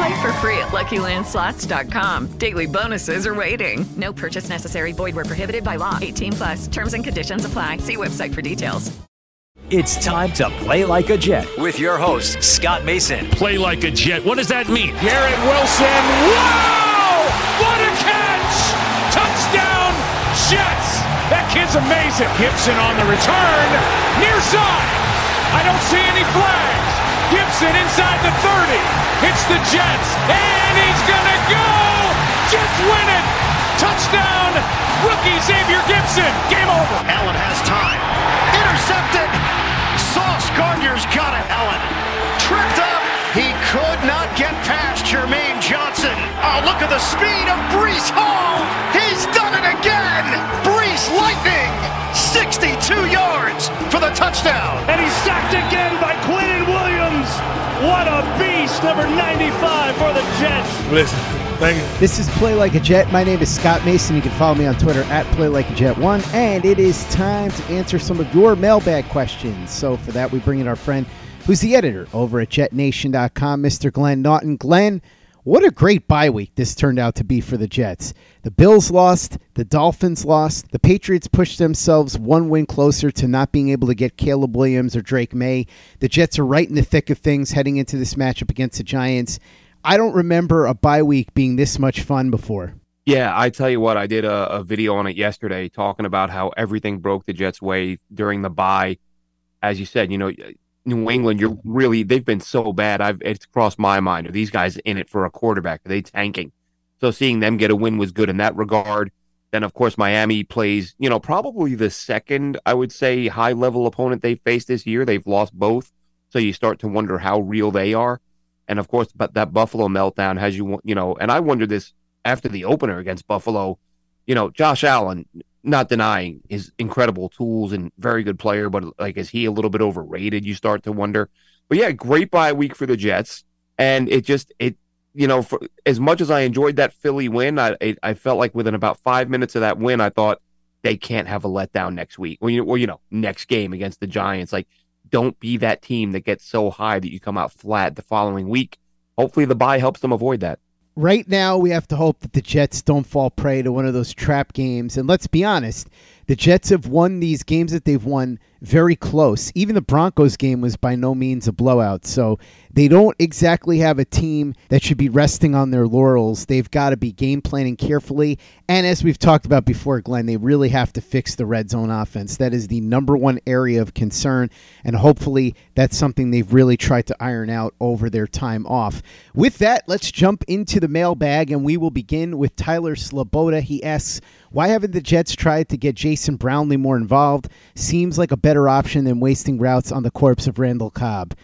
Play for free at LuckyLandSlots.com. Daily bonuses are waiting. No purchase necessary. Void were prohibited by law. 18 plus. Terms and conditions apply. See website for details. It's time to play like a Jet with your host Scott Mason. Play like a Jet. What does that mean? Garrett Wilson. Wow! What a catch! Touchdown, Jets! That kid's amazing. Gipson on the return, near side. I don't see any flags. Gipson inside the 30. Hits the Jets. And he's going to go. Jets win it. Touchdown. Rookie Xavier Gipson. Game over. Allen has time. Intercepted. Sauce Gardner's got it. Allen tripped up. He could not get past Jermaine Johnson. Oh, look at the speed of Breece Hall. He's done it again. Breece Lightning. 62 yards for the touchdown. And he's sacked again by Quinnen Williams. What a beast, number 95 for the Jets. Listen, thank you. This is Play Like a Jet. My name is Scott Mason. You can follow me on Twitter at Play Like a Jet One, and it is time to answer some of your mailbag questions. So for that, we bring in our friend, who's the editor over at JetNation.com, Mr. Glenn Naughton. Glenn, what a great bye week this turned out to be for the Jets. The Bills lost, the Dolphins lost, the Patriots pushed themselves one win closer to not being able to get Caleb Williams or Drake Maye. The Jets are right in the thick of things heading into this matchup against the Giants. I don't remember a bye week being this much fun before. Yeah, I tell you what, I did a, a video on it yesterday talking about how everything broke the Jets' way during the bye. As you said, you know, New England, you're really they've been so bad. I've it's crossed my mind. Are these guys in it for a quarterback? Are they tanking? So seeing them get a win was good in that regard. Then of course Miami plays, you know, probably the second I would say high level opponent they faced this year. They've lost both, so you start to wonder how real they are. And of course, but that Buffalo meltdown has you, you know, and I wonder this after the opener against Buffalo. You know, Josh Allen, not denying his incredible tools and very good player, but like is he a little bit overrated? You start to wonder. But yeah, great bye week for the Jets, and it just it you know for as much as I enjoyed that Philly win, I it, I felt like within about five minutes of that win, I thought they can't have a letdown next week, or you or you know next game against the Giants. Like, don't be that team that gets so high that you come out flat the following week. Hopefully, the bye helps them avoid that right now we have to hope that the Jets don't fall prey to one of those trap games. And let's be honest, the Jets have won these games that they've won very close. Even the Broncos game was by no means a blowout. So they don't exactly have a team that should be resting on their laurels. They've got to be game planning carefully. And as we've talked about before, Glenn, they really have to fix the red zone offense. That is the number one area of concern. And hopefully that's something they've really tried to iron out over their time off. With that, let's jump into the mailbag and we will begin with Tyler Sloboda. He asks, why haven't the Jets tried to get Jason Brownlee more involved? Seems like a better option than wasting routes on the corpse of Randall Cobb.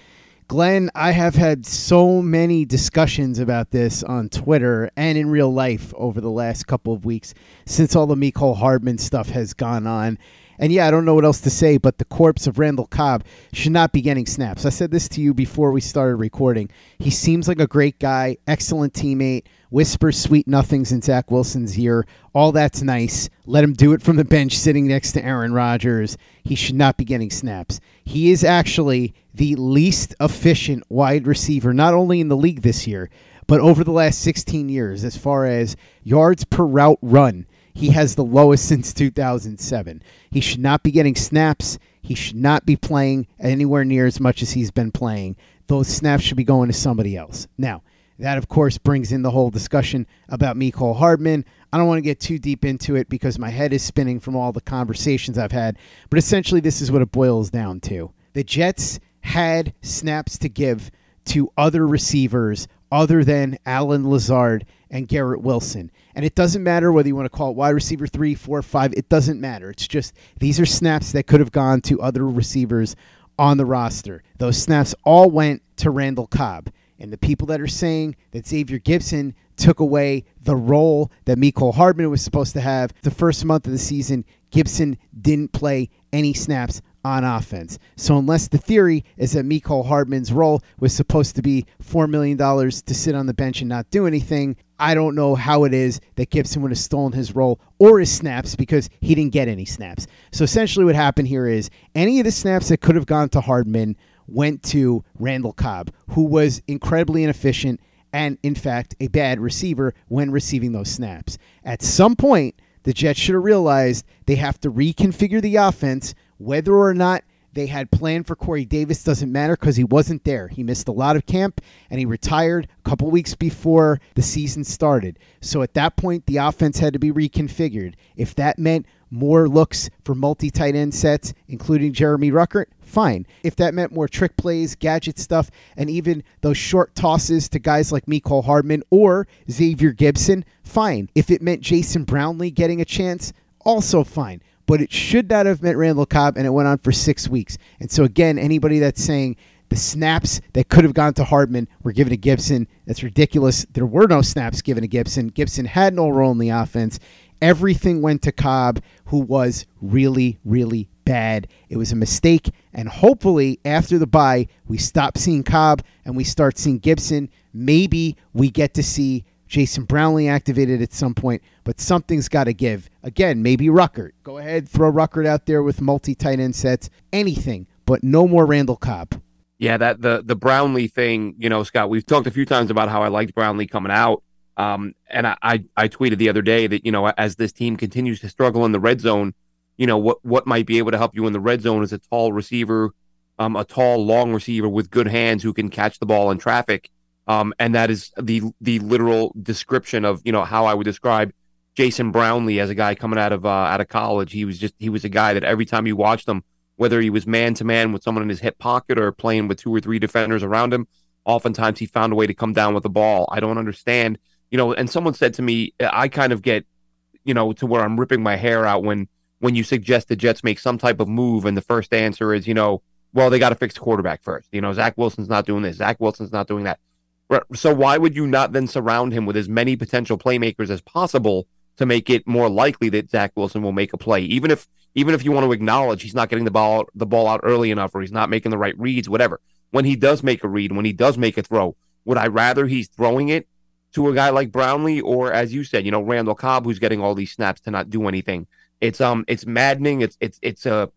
Glenn, I have had so many discussions about this on Twitter and in real life over the last couple of weeks since all the Mecole Hardman stuff has gone on. And yeah, I don't know what else to say, but the corpse of Randall Cobb should not be getting snaps. I said this to you before we started recording. He seems like a great guy, excellent teammate, whispers sweet nothings in Zach Wilson's ear. All that's nice. Let him do it from the bench sitting next to Aaron Rodgers. He should not be getting snaps. He is actually the least efficient wide receiver, not only in the league this year, but over the last 16 years, as far as yards per route run, he has the lowest since 2007. He should not be getting snaps. He should not be playing anywhere near as much as he's been playing. Those snaps should be going to somebody else. Now, that, of course, brings in the whole discussion about Mecole Hardman. I don't want to get too deep into it because my head is spinning from all the conversations I've had. But essentially, this is what it boils down to. The Jets had snaps to give to other receivers other than Allen Lazard and Garrett Wilson. And it doesn't matter whether you want to call it wide receiver three, four, five. It doesn't matter. It's just these are snaps that could have gone to other receivers on the roster. Those snaps all went to Randall Cobb. And the people that are saying that Xavier Gipson took away the role that Mecole Hardman was supposed to have the first month of the season, Gipson didn't play any snaps on offense. So unless the theory is that Mecole Hardman's role was supposed to be $4 million to sit on the bench and not do anything, I don't know how it is that Gipson would have stolen his role or his snaps because he didn't get any snaps. So essentially what happened here is any of the snaps that could have gone to Hardman went to Randall Cobb, who was incredibly inefficient and, in fact, a bad receiver when receiving those snaps. At some point, the Jets should have realized they have to reconfigure the offense whether or not they had planned for Corey Davis doesn't matter because he wasn't there. He missed a lot of camp and he retired a couple weeks before the season started. So at that point, the offense had to be reconfigured. If that meant more looks for multi tight end sets, including Jeremy Ruckert, fine. If that meant more trick plays, gadget stuff, and even those short tosses to guys like Mecole Hardman or Xavier Gipson, fine. If it meant Jason Brownlee getting a chance, also fine but it should not have meant Randall Cobb, and it went on for six weeks. And so, again, anybody that's saying the snaps that could have gone to Hardman were given to Gipson, that's ridiculous. There were no snaps given to Gipson. Gipson had no role in the offense. Everything went to Cobb, who was really, really bad. It was a mistake, and hopefully, after the bye, we stop seeing Cobb and we start seeing Gipson. Maybe we get to see Jason Brownlee activated at some point, but something's got to give. Again, maybe Ruckert. Go ahead, throw Ruckert out there with multi tight end sets, anything, but no more Randall Cobb. Yeah, that the the Brownlee thing, you know, Scott. We've talked a few times about how I liked Brownlee coming out, um, and I, I I tweeted the other day that you know as this team continues to struggle in the red zone, you know what what might be able to help you in the red zone is a tall receiver, um, a tall long receiver with good hands who can catch the ball in traffic um, and that is the the literal description of you know how I would describe Jason Brownlee as a guy coming out of uh, out of college. He was just he was a guy that every time you watched him, whether he was man to man with someone in his hip pocket or playing with two or three defenders around him, oftentimes he found a way to come down with the ball. I don't understand, you know. And someone said to me, I kind of get, you know, to where I'm ripping my hair out when when you suggest the Jets make some type of move, and the first answer is, you know, well they got to fix the quarterback first. You know, Zach Wilson's not doing this, Zach Wilson's not doing that so why would you not then surround him with as many potential playmakers as possible to make it more likely that Zach Wilson will make a play, even if even if you want to acknowledge he's not getting the ball the ball out early enough or he's not making the right reads, whatever. When he does make a read, when he does make a throw, would I rather he's throwing it to a guy like Brownlee or, as you said, you know, Randall Cobb, who's getting all these snaps to not do anything? It's um, it's maddening. It's it's it's a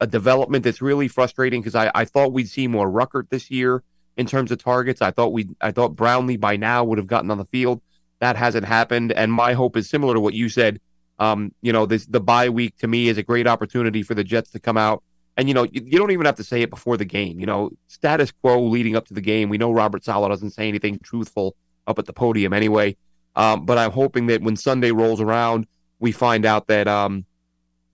a development that's really frustrating because I I thought we'd see more Ruckert this year in terms of targets. I thought we I thought Brownlee by now would have gotten on the field. That hasn't happened, and my hope is similar to what you said. Um, you know, this the bye week to me is a great opportunity for the Jets to come out. And you know, you, you don't even have to say it before the game. You know, status quo leading up to the game. We know Robert Saleh doesn't say anything truthful up at the podium anyway. Um, but I'm hoping that when Sunday rolls around, we find out that um,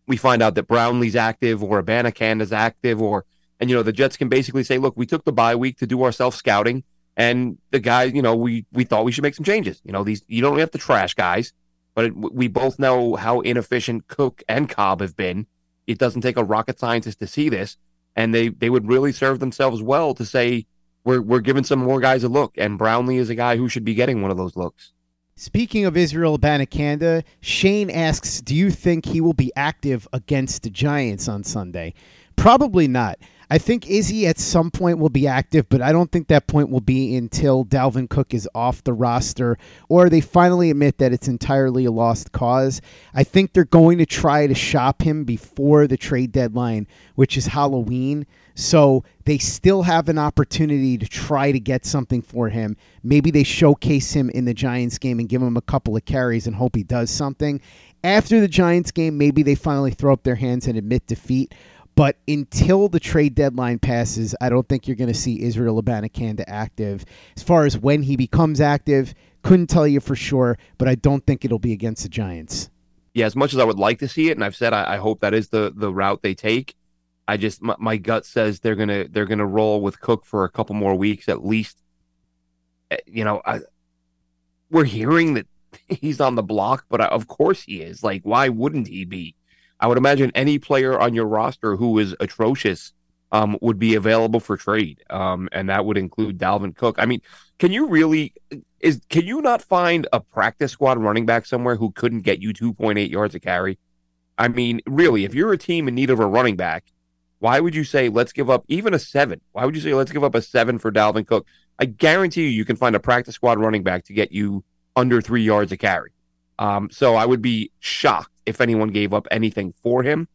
we find out that Brownlee's active or Abanikanda is active or and, you know, the Jets can basically say, look, we took the bye week to do our self scouting. And the guys, you know, we, we thought we should make some changes. You know, these, you don't have to trash guys, but it, we both know how inefficient Cook and Cobb have been. It doesn't take a rocket scientist to see this. And they, they would really serve themselves well to say, we're, we're giving some more guys a look. And Brownlee is a guy who should be getting one of those looks. Speaking of Israel Abanikanda, Shane asks, "Do you think he will be active against the Giants on Sunday?" Probably not. I think Izzy at some point will be active, but I don't think that point will be until Dalvin Cook is off the roster or they finally admit that it's entirely a lost cause. I think they're going to try to shop him before the trade deadline, which is Halloween. So they still have an opportunity to try to get something for him. Maybe they showcase him in the Giants game and give him a couple of carries and hope he does something. After the Giants game, maybe they finally throw up their hands and admit defeat. But until the trade deadline passes, I don't think you're going to see Israel Abanikanda active. As far as when he becomes active, couldn't tell you for sure, but I don't think it'll be against the Giants. Yeah, as much as I would like to see it, and I've said I, I hope that is the the route they take. I just my, my, gut says they're gonna they're gonna roll with Cook for a couple more weeks at least. Eh, you know, I, we're hearing that he's on the block, but I, of course he is. Like, why wouldn't he be? I would imagine any player on your roster who is atrocious um, would be available for trade, um, and that would include Dalvin Cook. I mean, can you really is can you not find a practice squad running back somewhere who couldn't get you 2.8 yards a carry? I mean, really, if you're a team in need of a running back, why would you say let's give up even a seven? Why would you say let's give up a seven for Dalvin Cook? I guarantee you, you can find a practice squad running back to get you under three yards a carry. Um, so I would be shocked if anyone gave up anything for him.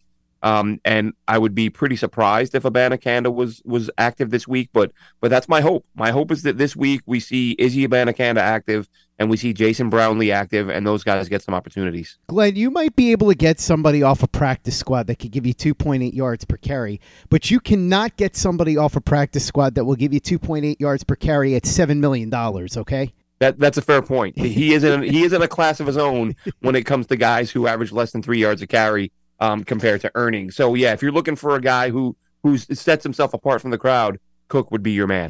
Um, and I would be pretty surprised if Abanikanda was was active this week, but but that's my hope. My hope is that this week we see Izzy Abanikanda active and we see Jason Brownlee active, and those guys get some opportunities. Glenn, you might be able to get somebody off a practice squad that could give you 2.8 yards per carry, but you cannot get somebody off a practice squad that will give you 2.8 yards per carry at $7 million, okay? That that's a fair point. He is in he is in a class of his own when it comes to guys who average less than three yards a carry um, compared to earnings. So yeah, if you're looking for a guy who who sets himself apart from the crowd, Cook would be your man.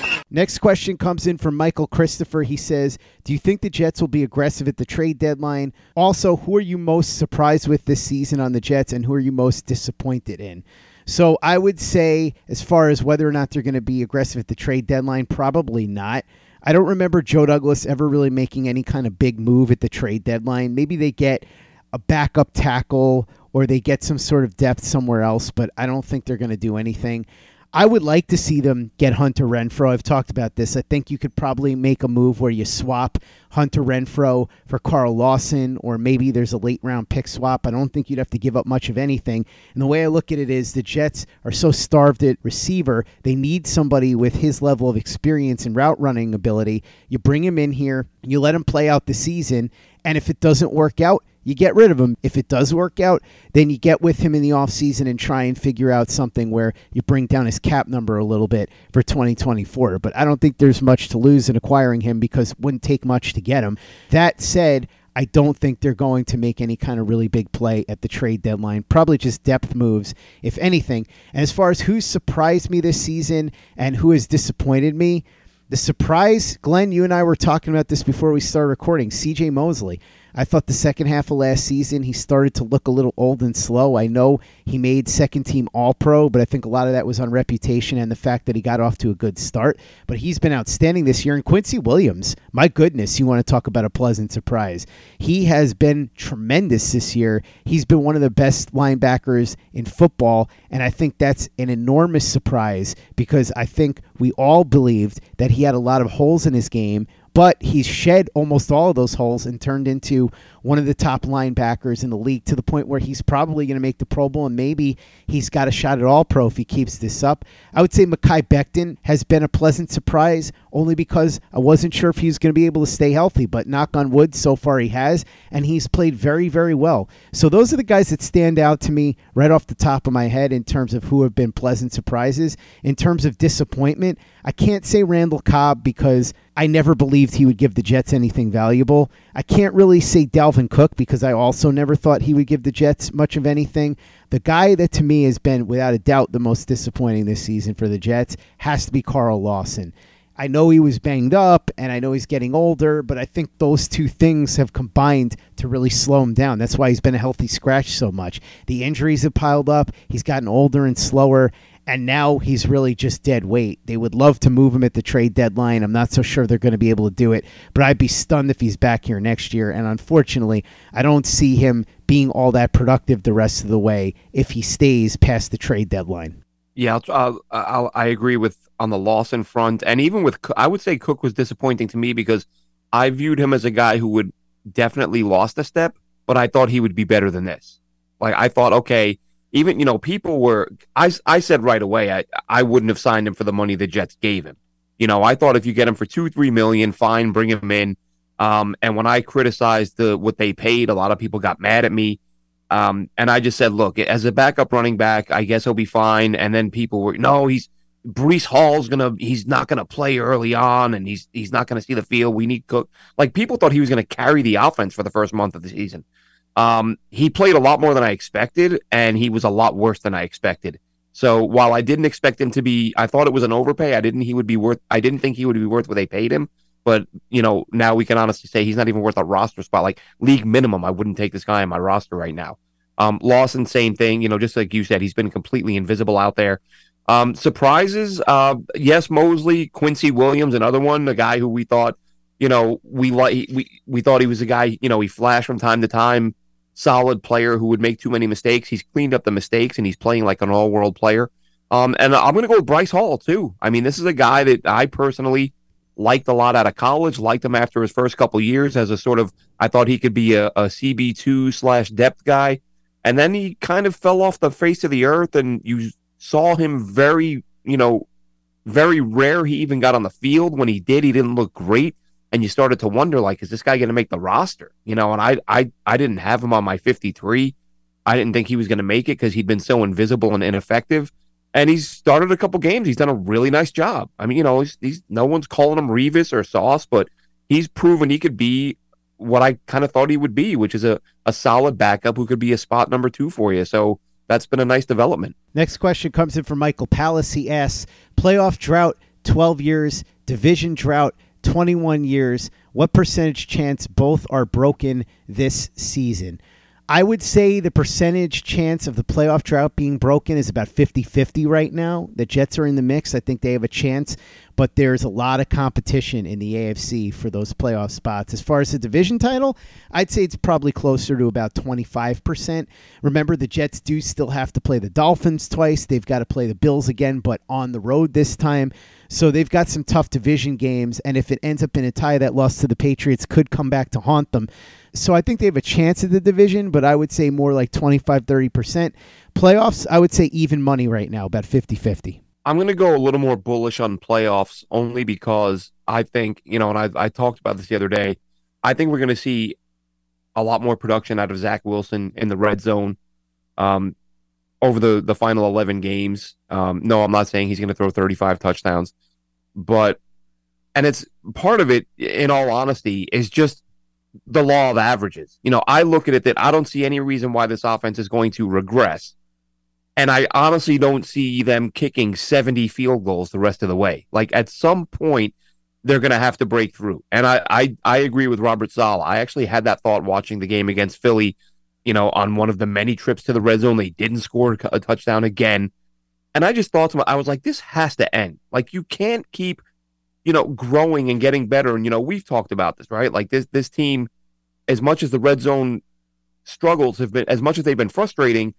Next question comes in from Michael Christopher. He says, Do you think the Jets will be aggressive at the trade deadline? Also, who are you most surprised with this season on the Jets and who are you most disappointed in? So I would say, as far as whether or not they're going to be aggressive at the trade deadline, probably not. I don't remember Joe Douglas ever really making any kind of big move at the trade deadline. Maybe they get a backup tackle or they get some sort of depth somewhere else, but I don't think they're going to do anything. I would like to see them get Hunter Renfrow. I've talked about this. I think you could probably make a move where you swap Hunter Renfrow for Carl Lawson, or maybe there's a late round pick swap. I don't think you'd have to give up much of anything. And the way I look at it is the Jets are so starved at receiver, they need somebody with his level of experience and route running ability. You bring him in here, you let him play out the season, and if it doesn't work out, you get rid of him. If it does work out, then you get with him in the offseason and try and figure out something where you bring down his cap number a little bit for 2024. But I don't think there's much to lose in acquiring him because it wouldn't take much to get him. That said, I don't think they're going to make any kind of really big play at the trade deadline. Probably just depth moves, if anything. And as far as who surprised me this season and who has disappointed me, the surprise, Glenn, you and I were talking about this before we started recording. CJ Mosley. I thought the second half of last season he started to look a little old and slow. I know he made second team All Pro, but I think a lot of that was on reputation and the fact that he got off to a good start. But he's been outstanding this year. And Quincy Williams, my goodness, you want to talk about a pleasant surprise. He has been tremendous this year. He's been one of the best linebackers in football. And I think that's an enormous surprise because I think we all believed that he had a lot of holes in his game but he's shed almost all of those holes and turned into one of the top linebackers in the league to the point where he's probably going to make the Pro Bowl and maybe he's got a shot at All Pro if he keeps this up. I would say Mekhi Becton has been a pleasant surprise only because I wasn't sure if he was going to be able to stay healthy, but knock on wood, so far he has, and he's played very, very well. So those are the guys that stand out to me right off the top of my head in terms of who have been pleasant surprises. In terms of disappointment, I can't say Randall Cobb because I never believed he would give the Jets anything valuable. I can't really say Dalvin Cook because I also never thought he would give the Jets much of anything. The guy that to me has been, without a doubt, the most disappointing this season for the Jets has to be Carl Lawson. I know he was banged up and I know he's getting older, but I think those two things have combined to really slow him down. That's why he's been a healthy scratch so much. The injuries have piled up, he's gotten older and slower, and now he's really just dead weight. They would love to move him at the trade deadline. I'm not so sure they're going to be able to do it, but I'd be stunned if he's back here next year. And unfortunately, I don't see him being all that productive the rest of the way if he stays past the trade deadline. Yeah, I'll, I'll, i agree with on the Lawson front, and even with I would say Cook was disappointing to me because I viewed him as a guy who would definitely lost a step, but I thought he would be better than this. Like I thought, okay, even you know people were I, I said right away I, I wouldn't have signed him for the money the Jets gave him. You know, I thought if you get him for two, three million, fine, bring him in. Um, and when I criticized the what they paid, a lot of people got mad at me. Um, and I just said, look, as a backup running back, I guess he'll be fine. And then people were, no, he's Breece Hall's gonna, he's not gonna play early on, and he's he's not gonna see the field. We need Cook. Like people thought he was gonna carry the offense for the first month of the season. Um, he played a lot more than I expected, and he was a lot worse than I expected. So while I didn't expect him to be, I thought it was an overpay. I didn't he would be worth. I didn't think he would be worth what they paid him. But you know, now we can honestly say he's not even worth a roster spot. Like league minimum, I wouldn't take this guy on my roster right now. Um, Lawson, same thing. You know, just like you said, he's been completely invisible out there. Um, surprises, uh, yes, Mosley, Quincy Williams, another one, a guy who we thought, you know, we like, we we thought he was a guy, you know, he flashed from time to time solid player who would make too many mistakes. He's cleaned up the mistakes and he's playing like an all world player. Um, and I'm going to go with Bryce Hall too. I mean, this is a guy that I personally liked a lot out of college, liked him after his first couple years as a sort of, I thought he could be a, a CB2 slash depth guy. And then he kind of fell off the face of the earth and you saw him very, you know, very rare. He even got on the field. When he did, he didn't look great and you started to wonder like is this guy going to make the roster? You know and i i i didn't have him on my 53 i didn't think he was going to make it because he'd been so invisible and ineffective. And he's started a couple games. He's done a really nice job. I mean you know he's, he's no one's calling him revis or sauce but he's proven he could be what i kind of thought he would be which is a, a solid backup who could be a spot number two for you. So that's been a nice development. Next question comes in from michael palace. He asks playoff drought 12 years division drought 21 years. What percentage chance both are broken this season? I would say the percentage chance of the playoff drought being broken is about 50 50 right now. The Jets are in the mix. I think they have a chance, but there's a lot of competition in the AFC for those playoff spots. As far as the division title, I'd say it's probably closer to about 25%. Remember, the Jets do still have to play the Dolphins twice. They've got to play the Bills again, but on the road this time. So they've got some tough division games, and if it ends up in a tie, that loss to the Patriots could come back to haunt them. So I think they have a chance at the division, but I would say more like 25, 30%. Playoffs, I would say even money right now, about 50 50. I'm going to go a little more bullish on playoffs only because I think, you know, and I, I talked about this the other day. I think we're going to see a lot more production out of Zach Wilson in the red zone um, over the, the final 11 games. Um, no, I'm not saying he's going to throw 35 touchdowns, but, and it's part of it, in all honesty, is just the law of averages. You know, I look at it that I don't see any reason why this offense is going to regress. And I honestly don't see them kicking 70 field goals the rest of the way. Like at some point, they're going to have to break through. And I, I, I agree with Robert Saleh. I actually had that thought watching the game against Philly, you know, on one of the many trips to the red zone. They didn't score a touchdown again. And I just thought to myself, I was like, this has to end. Like you can't keep you know, growing and getting better. And you know, we've talked about this, right? Like this this team, as much as the red zone struggles have been, as much as they've been frustrating,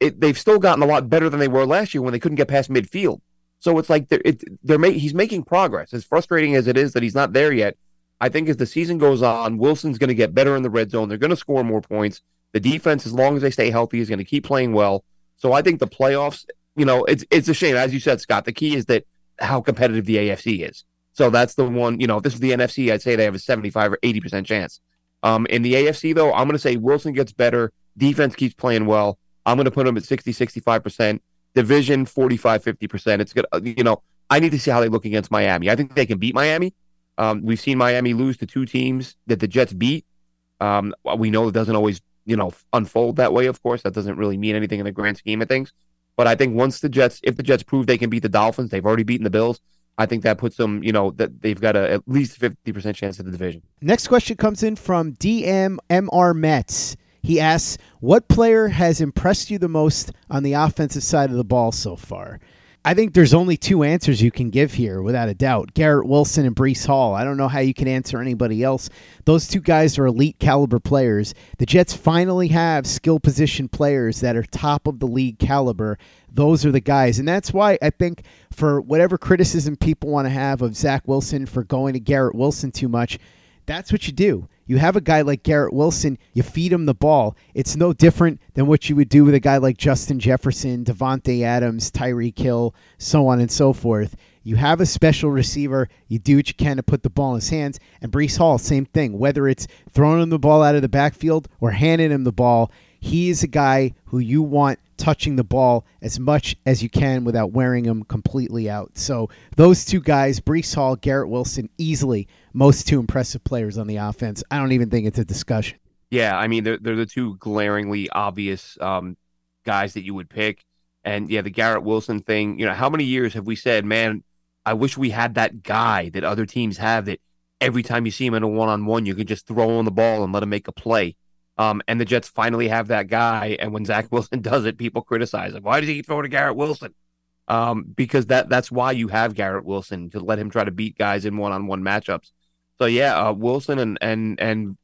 it, they've still gotten a lot better than they were last year when they couldn't get past midfield. So it's like they're it, they're ma- he's making progress. As frustrating as it is that he's not there yet, I think as the season goes on, Wilson's going to get better in the red zone. They're going to score more points. The defense, as long as they stay healthy, is going to keep playing well. So I think the playoffs, you know, it's it's a shame, as you said, Scott. The key is that how competitive the AFC is. So that's the one, you know, if this is the NFC, I'd say they have a 75 or 80% chance. Um, in the AFC, though, I'm going to say Wilson gets better. Defense keeps playing well. I'm going to put them at 60, 65%. Division, 45, 50%. It's good. You know, I need to see how they look against Miami. I think they can beat Miami. Um, we've seen Miami lose to two teams that the Jets beat. Um, we know it doesn't always, you know, unfold that way, of course. That doesn't really mean anything in the grand scheme of things. But I think once the Jets, if the Jets prove they can beat the Dolphins, they've already beaten the Bills. I think that puts them, you know, that they've got a, at least 50% chance of the division. Next question comes in from DMMR Mets. He asks, What player has impressed you the most on the offensive side of the ball so far? I think there's only two answers you can give here, without a doubt Garrett Wilson and Breece Hall. I don't know how you can answer anybody else. Those two guys are elite caliber players. The Jets finally have skill position players that are top of the league caliber. Those are the guys. And that's why I think, for whatever criticism people want to have of Zach Wilson for going to Garrett Wilson too much, that's what you do. You have a guy like Garrett Wilson, you feed him the ball. It's no different than what you would do with a guy like Justin Jefferson, Davante Adams, Tyreek Hill, so on and so forth. You have a special receiver, you do what you can to put the ball in his hands. And Breece Hall, same thing. Whether it's throwing him the ball out of the backfield or handing him the ball, he is a guy who you want touching the ball as much as you can without wearing him completely out. So those two guys, Breece Hall, Garrett Wilson, easily most two impressive players on the offense. I don't even think it's a discussion. Yeah, I mean they're they're the two glaringly obvious um, guys that you would pick. And yeah, the Garrett Wilson thing. You know, how many years have we said, man? I wish we had that guy that other teams have that every time you see him in a one on one, you can just throw him the ball and let him make a play. Um, and the Jets finally have that guy. And when Zach Wilson does it, people criticize him. Why does he throw to Garrett Wilson? Um, because that that's why you have Garrett Wilson to let him try to beat guys in one on one matchups. So yeah, uh, Wilson and and and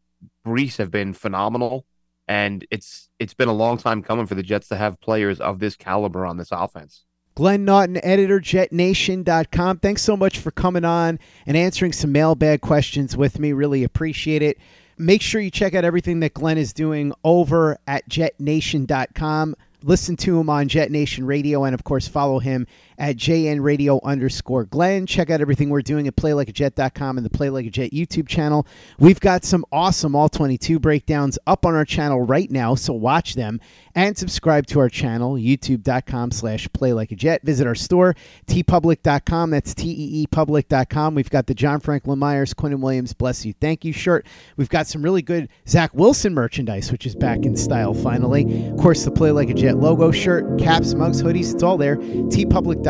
Breece have been phenomenal, and it's it's been a long time coming for the Jets to have players of this caliber on this offense. Glenn Naughton, editor, jetnation.com. Thanks so much for coming on and answering some mailbag questions with me. Really appreciate it make sure you check out everything that Glenn is doing over at jetnation.com. Listen to him on Jet Nation Radio and, of course, follow him at JN Radio underscore Glenn. Check out everything we're doing at playlikeajet.com and the Play Like a Jet YouTube channel. We've got some awesome All 22 breakdowns up on our channel right now, so watch them and subscribe to our channel, youtube.com slash play like jet. Visit our store, teepublic.com. That's T-E-E public.com. We've got the John Franklin Myers, Quinnen Williams, bless you, thank you shirt. We've got some really good Zach Wilson merchandise, which is back in style finally. Of course, the Play Like a Jet logo shirt, caps, mugs, hoodies. It's all there. teepublic.com.